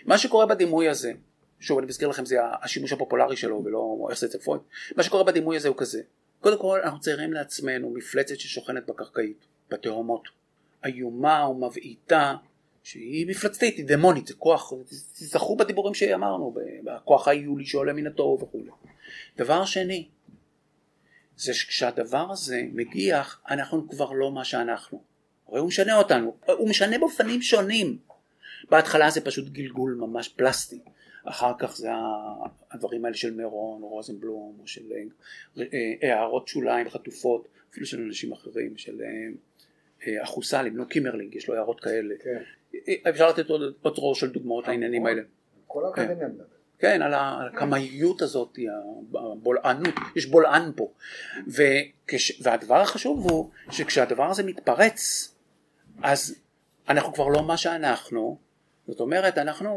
מה שקורה בדימוי הזה, שוב אני מזכיר לכם זה השימוש הפופולרי שלו ולא איך זה אצל פרויד, מה שקורה בדימוי הזה הוא כזה, קודם כל אנחנו ציירים לעצמנו מפלצת ששוכנת בקרקעית, בתהומות, איומה ומבעיטה שהיא מפלצתית, היא דמונית, זה כוח, תזכרו בדיבורים שאמרנו, בכוח ההיולי שעולה מן התוהו וכולי. דבר שני, זה שכשהדבר הזה מגיח, אנחנו כבר לא מה שאנחנו. הרי הוא משנה אותנו, הוא משנה באופנים שונים. בהתחלה זה פשוט גלגול ממש פלסטי, אחר כך זה הדברים האלה של מירון או רוזנבלום או של אה, אה, הערות שוליים חטופות, אפילו של אנשים אחרים, של אה, אחוסה לבנו קימרלינג, יש לו הערות כאלה. כן. אפשר לתת עוד, עוד רור של דוגמאות לעניינים האלה. כל האקדמיה מדברת. כן, על הקמאיות הזאת, הבולענות, יש בולען פה. וכש, והדבר החשוב הוא שכשהדבר הזה מתפרץ, אז אנחנו כבר לא מה שאנחנו, זאת אומרת אנחנו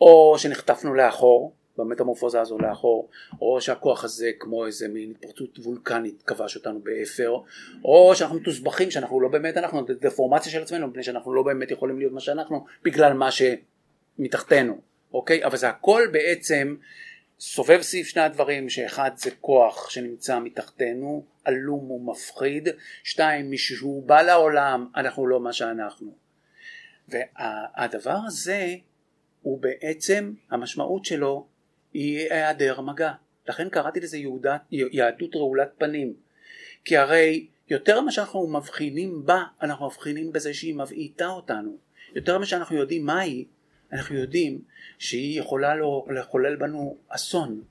או שנחטפנו לאחור, במטמורפוזה הזו לאחור, או שהכוח הזה כמו איזה מין התפרצות וולקנית כבש אותנו באפר, או שאנחנו מתוסבכים שאנחנו לא באמת אנחנו, דפורמציה של עצמנו, מפני שאנחנו לא באמת יכולים להיות מה שאנחנו, בגלל מה שמתחתנו. אוקיי? אבל זה הכל בעצם סובב סביב שני הדברים, שאחד זה כוח שנמצא מתחתנו, עלום ומפחיד, שתיים, משהוא בא לעולם, אנחנו לא מה שאנחנו. והדבר הזה הוא בעצם, המשמעות שלו היא היעדר מגע. לכן קראתי לזה יהודה, יהדות רעולת פנים. כי הרי יותר ממה שאנחנו מבחינים בה, אנחנו מבחינים בזה שהיא מבעיטה אותנו. יותר ממה שאנחנו יודעים מה היא, אנחנו יודעים שהיא יכולה לא, לחולל בנו אסון.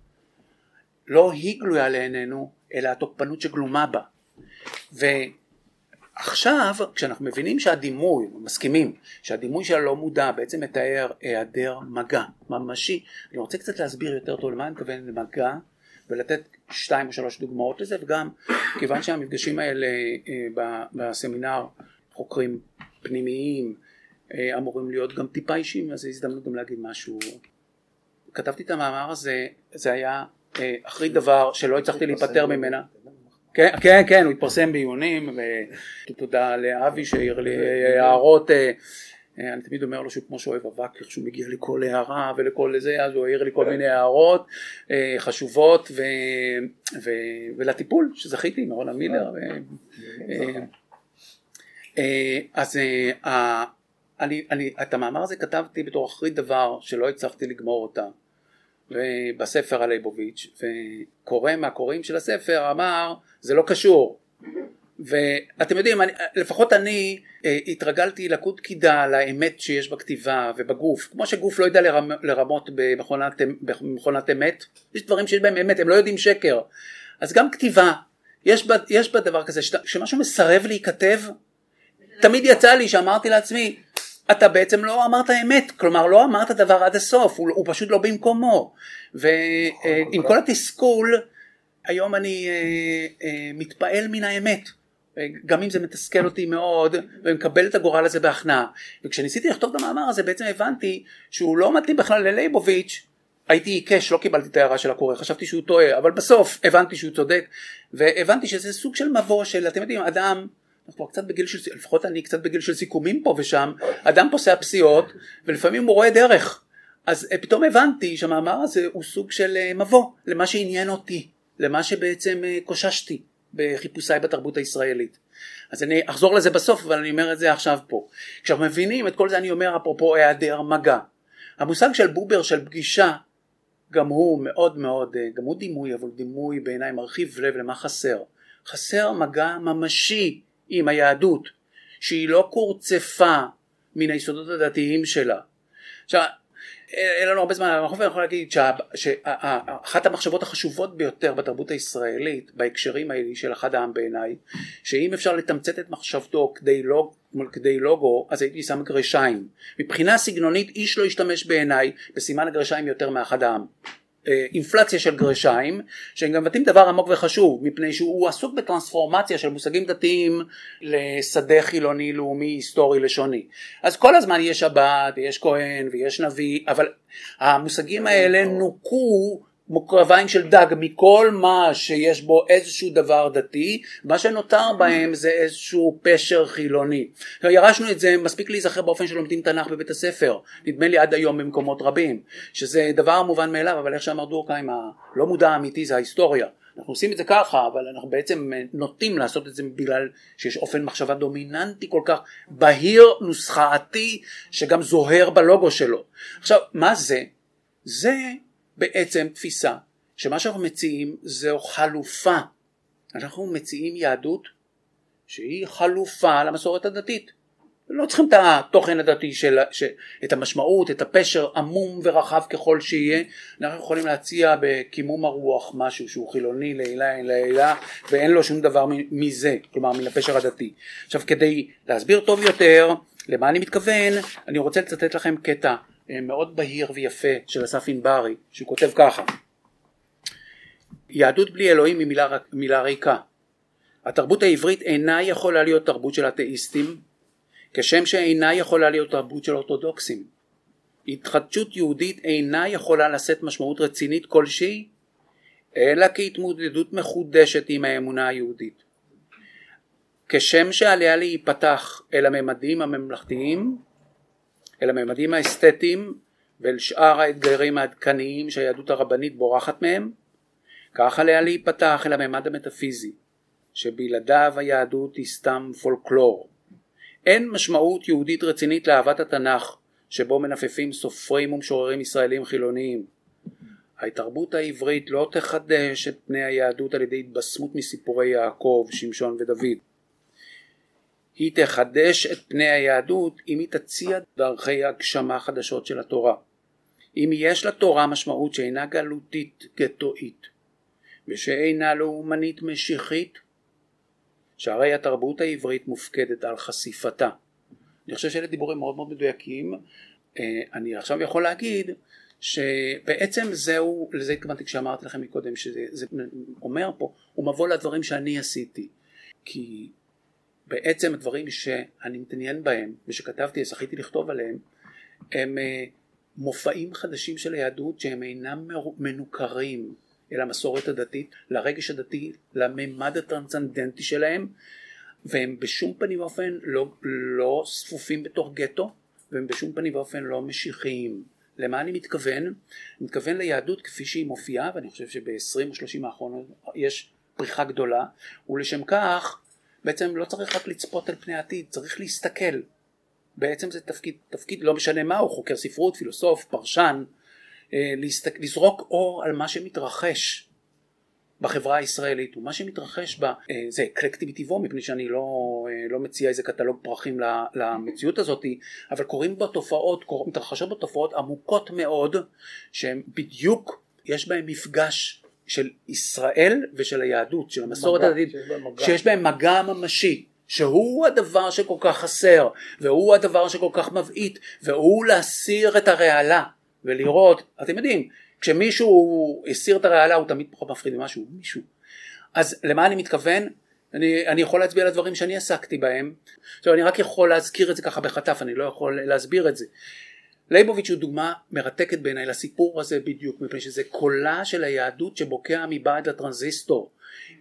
לא היא גלויה לעינינו, אלא התוקפנות שגלומה בה. ועכשיו, כשאנחנו מבינים שהדימוי, מסכימים, שהדימוי של הלא מודע בעצם מתאר היעדר מגע ממשי, אני רוצה קצת להסביר יותר טוב למה אני מתכוון למגע, ולתת שתיים או שלוש דוגמאות לזה, וגם כיוון שהמפגשים האלה אה, בסמינר חוקרים פנימיים, אה, אמורים להיות גם טיפה אישיים אז זו הזדמנות גם להגיד משהו. כתבתי את המאמר הזה, זה היה אה, אחרי דבר שלא הצלחתי להיפטר ממנה. כן, כן, כן, הוא התפרסם בעיונים, ותודה לאבי שהעיר לי הערות, אה, אני תמיד אומר לו שהוא כמו שאוהב אבק, איך שהוא מגיע לכל הערה ולכל זה, אז הוא העיר לי כל מיני הערות חשובות ו, ו, ולטיפול שזכיתי, מרונה מילר. אז אני, אני, את המאמר הזה כתבתי בתור אחרי דבר שלא הצלחתי לגמור אותה בספר על ליבוביץ' וקורא מהקוראים של הספר אמר זה לא קשור. ואתם יודעים אני, לפחות אני אה, התרגלתי לקוד קידה לאמת שיש בכתיבה ובגוף. כמו שגוף לא יודע לרמ, לרמות במכונת, במכונת אמת יש דברים שיש בהם אמת הם לא יודעים שקר. אז גם כתיבה יש בה, יש בה דבר כזה שמשהו מסרב להיכתב. תמיד יצא לי שאמרתי לעצמי אתה בעצם לא אמרת אמת, כלומר לא אמרת דבר עד הסוף, הוא, הוא פשוט לא במקומו. ועם כל התסכול, היום אני אה, אה, מתפעל מן האמת. גם אם זה מתסכל אותי מאוד ומקבל את הגורל הזה בהכנעה וכשניסיתי לכתוב את המאמר הזה בעצם הבנתי שהוא לא מתאים בכלל ללייבוביץ' הייתי עיקש לא קיבלתי את ההערה של הקורא חשבתי שהוא טועה אבל בסוף הבנתי שהוא צודק והבנתי שזה סוג של מבוא של אתם יודעים אדם אנחנו קצת בגיל של, לפחות אני קצת בגיל של סיכומים פה ושם, אדם פוסע פסיעות ולפעמים הוא רואה דרך. אז אה, פתאום הבנתי שהמאמר הזה הוא סוג של אה, מבוא למה שעניין אותי, למה שבעצם אה, קוששתי בחיפושיי בתרבות הישראלית. אז אני אחזור לזה בסוף אבל אני אומר את זה עכשיו פה. כשאנחנו מבינים את כל זה אני אומר אפרופו היעדר מגע. המושג של בובר של פגישה גם הוא מאוד מאוד, גם הוא דימוי אבל דימוי בעיניי מרחיב לב למה חסר. חסר מגע ממשי עם היהדות שהיא לא קורצפה מן היסודות הדתיים שלה. עכשיו אין לנו הרבה זמן, אני יכול להגיד שאחת המחשבות החשובות ביותר בתרבות הישראלית בהקשרים האלה של אחד העם בעיניי שאם אפשר לתמצת את מחשבתו כדי, לוג, כדי לוגו אז הייתי שם גרשיים מבחינה סגנונית איש לא ישתמש בעיניי בסימן הגרשיים יותר מאחד העם אינפלציה של גרשיים שהם גם מבטאים דבר עמוק וחשוב מפני שהוא עסוק בטרנספורמציה של מושגים דתיים לשדה חילוני לאומי היסטורי לשוני. אז כל הזמן יש שבת ויש כהן ויש נביא אבל המושגים האלה נוקו מוקרביים של דג מכל מה שיש בו איזשהו דבר דתי, מה שנותר בהם זה איזשהו פשר חילוני. ירשנו את זה, מספיק להיזכר באופן שלומדים תנ"ך בבית הספר, נדמה לי עד היום במקומות רבים, שזה דבר מובן מאליו, אבל איך שאמר דורקהיים, הלא מודע האמיתי זה ההיסטוריה. אנחנו עושים את זה ככה, אבל אנחנו בעצם נוטים לעשות את זה בגלל שיש אופן מחשבה דומיננטי כל כך בהיר, נוסחאתי, שגם זוהר בלוגו שלו. עכשיו, מה זה? זה בעצם תפיסה שמה שאנחנו מציעים זו חלופה. אנחנו מציעים יהדות שהיא חלופה למסורת הדתית. לא צריכים את התוכן הדתי של, ש, את המשמעות, את הפשר עמום ורחב ככל שיהיה, אנחנו יכולים להציע בקימום הרוח משהו שהוא חילוני לעילה לעילה ואין לו שום דבר מזה, כלומר מן הפשר הדתי. עכשיו כדי להסביר טוב יותר למה אני מתכוון, אני רוצה לצטט לכם קטע מאוד בהיר ויפה של אסף ענברי, שהוא כותב ככה: יהדות בלי אלוהים היא מילה, מילה ריקה. התרבות העברית אינה יכולה להיות תרבות של אתאיסטים, כשם שאינה יכולה להיות תרבות של אורתודוקסים. התחדשות יהודית אינה יכולה לשאת משמעות רצינית כלשהי, אלא כהתמודדות מחודשת עם האמונה היהודית. כשם שעליה להיפתח אל הממדים הממלכתיים, אל הממדים האסתטיים ואל שאר האתגרים העדכניים שהיהדות הרבנית בורחת מהם, כך עליה להיפתח אל הממד המטאפיזי, שבלעדיו היהדות היא סתם פולקלור. אין משמעות יהודית רצינית לאהבת התנ"ך, שבו מנפפים סופרים ומשוררים ישראלים חילוניים. התרבות העברית לא תחדש את פני היהדות על ידי התבשמות מסיפורי יעקב, שמשון ודוד. היא תחדש את פני היהדות אם היא תציע דרכי הגשמה חדשות של התורה. אם יש לתורה משמעות שאינה גלותית גטואית ושאינה לאומנית משיחית, שהרי התרבות העברית מופקדת על חשיפתה. אני חושב שאלה דיבורים מאוד מאוד מדויקים. אה, אני עכשיו יכול להגיד שבעצם זהו, לזה התכוונתי כשאמרתי לכם מקודם, שזה אומר פה, הוא מבוא לדברים שאני עשיתי. כי בעצם הדברים שאני מתעניין בהם ושכתבתי, זכיתי לכתוב עליהם, הם אה, מופעים חדשים של היהדות שהם אינם מנוכרים אל המסורת הדתית, לרגש הדתי, לממד הטרנסצנדנטי שלהם, והם בשום פנים ואופן לא, לא ספופים בתוך גטו, והם בשום פנים ואופן לא משיחיים. למה אני מתכוון? אני מתכוון ליהדות כפי שהיא מופיעה, ואני חושב שב-20 או 30 האחרונות יש פריחה גדולה, ולשם כך בעצם לא צריך רק לצפות על פני העתיד, צריך להסתכל. בעצם זה תפקיד, תפקיד לא משנה מה הוא, חוקר ספרות, פילוסוף, פרשן, אה, להסתק, לזרוק אור על מה שמתרחש בחברה הישראלית ומה שמתרחש בה אה, זה אקלקטי מטבעו מפני שאני לא, אה, לא מציע איזה קטלוג פרחים למציאות הזאת אבל קורים בה תופעות, מתרחשות בה תופעות עמוקות מאוד שהן בדיוק יש בהן מפגש של ישראל ושל היהדות, של המסורת הדתית, שיש בהם מגע ממשי, שהוא הדבר שכל כך חסר, והוא הדבר שכל כך מבעית, והוא להסיר את הרעלה, ולראות, אתם יודעים, כשמישהו הסיר את הרעלה הוא תמיד פחות מפחיד ממשהו, מישהו. אז למה אני מתכוון? אני, אני יכול להצביע על הדברים שאני עסקתי בהם, עכשיו אני רק יכול להזכיר את זה ככה בחטף, אני לא יכול להסביר את זה. ליבוביץ' הוא דוגמה מרתקת בעיניי לסיפור הזה בדיוק מפני שזה קולה של היהדות שבוקע מבעד לטרנזיסטור.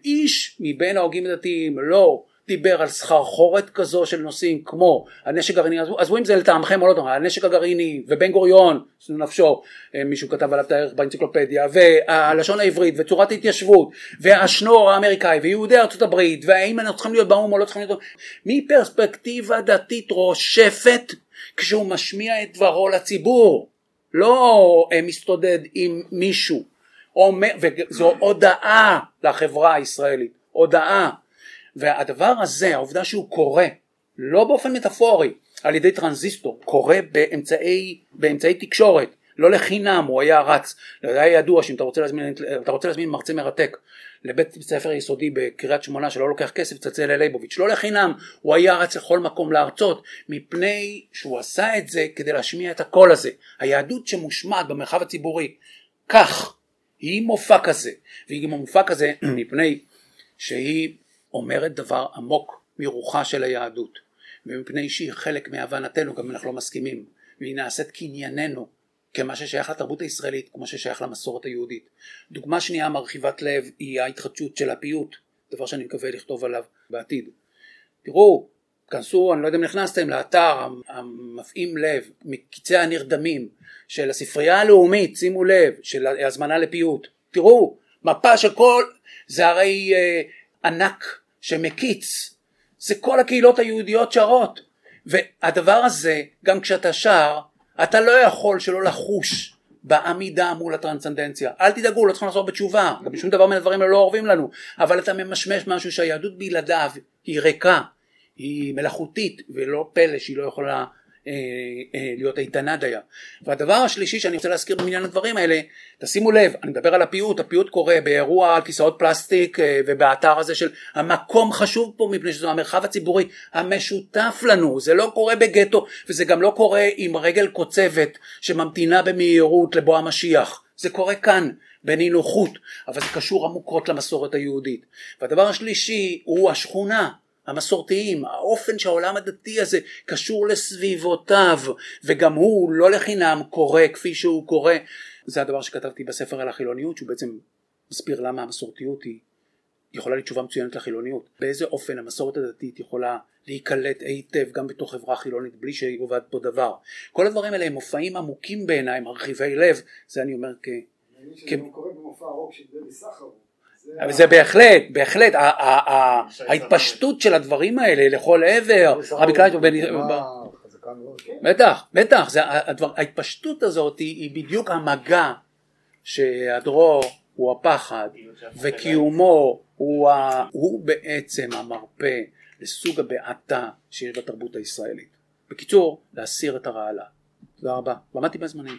איש מבין ההוגים הדתיים לא דיבר על סחרחורת כזו של נושאים כמו הנשק הגרעיני, עזבו אם זה לטעמכם או לא טעמכם, הנשק הגרעיני ובן גוריון, נפשו, אה, מישהו כתב עליו את הערך באנציקלופדיה, והלשון העברית וצורת ההתיישבות, והשנור האמריקאי ויהודי ארצות הברית, והאם אנחנו צריכים להיות באו"ם או לא צריכים להיות באו"ם, מפרספקטיבה דתית רושפת כשהוא משמיע את דברו לציבור, לא אה, מסתודד עם מישהו, וזו הודעה לחברה הישראלית, הודעה. והדבר הזה, העובדה שהוא קורה, לא באופן מטאפורי, על ידי טרנזיסטור, קורה באמצעי, באמצעי תקשורת, לא לחינם הוא היה רץ, היה ידוע שאם אתה רוצה להזמין, אתה רוצה להזמין מרצה מרתק לבית ספר יסודי בקריית שמונה שלא לוקח כסף תצלצל לליבוביץ' לא לחינם הוא היה רץ לכל מקום להרצות מפני שהוא עשה את זה כדי להשמיע את הקול הזה. היהדות שמושמעת במרחב הציבורי כך היא מופע כזה, והיא גם מופע כזה מפני שהיא אומרת דבר עמוק מרוחה של היהדות, ומפני שהיא חלק מהבנתנו, גם אם אנחנו לא מסכימים, והיא נעשית קנייננו, כמה ששייך לתרבות הישראלית, כמו ששייך למסורת היהודית. דוגמה שנייה מרחיבת לב היא ההתחדשות של הפיוט, דבר שאני מקווה לכתוב עליו בעתיד. תראו, כנסו, אני לא יודע אם נכנסתם לאתר המפעים לב, מקיצי הנרדמים של הספרייה הלאומית, שימו לב, של הזמנה לפיוט. תראו, מפה של כל, זה הרי אה, ענק שמקיץ, זה כל הקהילות היהודיות שרות. והדבר הזה, גם כשאתה שר, אתה לא יכול שלא לחוש בעמידה מול הטרנסצנדנציה. אל תדאגו, לא צריכים לחזור בתשובה, גם בשום דבר מהדברים האלה לא אוהבים לנו, אבל אתה ממשמש משהו שהיהדות בלעדיו היא ריקה, היא מלאכותית, ולא פלא שהיא לא יכולה להיות איתנה דייה. והדבר השלישי שאני רוצה להזכיר במניין הדברים האלה, תשימו לב, אני מדבר על הפיוט, הפיוט קורה באירוע על כיסאות פלסטיק אה, ובאתר הזה של המקום חשוב פה מפני שזה המרחב הציבורי המשותף לנו, זה לא קורה בגטו וזה גם לא קורה עם רגל קוצבת שממתינה במהירות לבוא המשיח, זה קורה כאן באי נוחות, אבל זה קשור עמוקות למסורת היהודית. והדבר השלישי הוא השכונה, המסורתיים, האופן שהעולם הדתי הזה קשור לסביבותיו וגם הוא לא לחינם קורא כפי שהוא קורא זה הדבר שכתבתי בספר על החילוניות שהוא בעצם מסביר למה המסורתיות היא יכולה להיות תשובה מצוינת לחילוניות. באיזה אופן המסורת הדתית יכולה להיקלט היטב גם בתוך חברה חילונית בלי שעובד פה דבר. כל הדברים האלה הם מופעים עמוקים בעיניי מרחיבי לב זה אני אומר כ... אני שזה גם קורה במופע הרוק של דבי סחרוב זה בהחלט, בהחלט, ההתפשטות של הדברים האלה לכל עבר, בטח, בטח, ההתפשטות הזאת היא בדיוק המגע שהדרור הוא הפחד וקיומו הוא בעצם המרפא לסוג הבעתה שיש בתרבות הישראלית. בקיצור, להסיר את הרעלה. תודה רבה. ועמדתי בזמנים.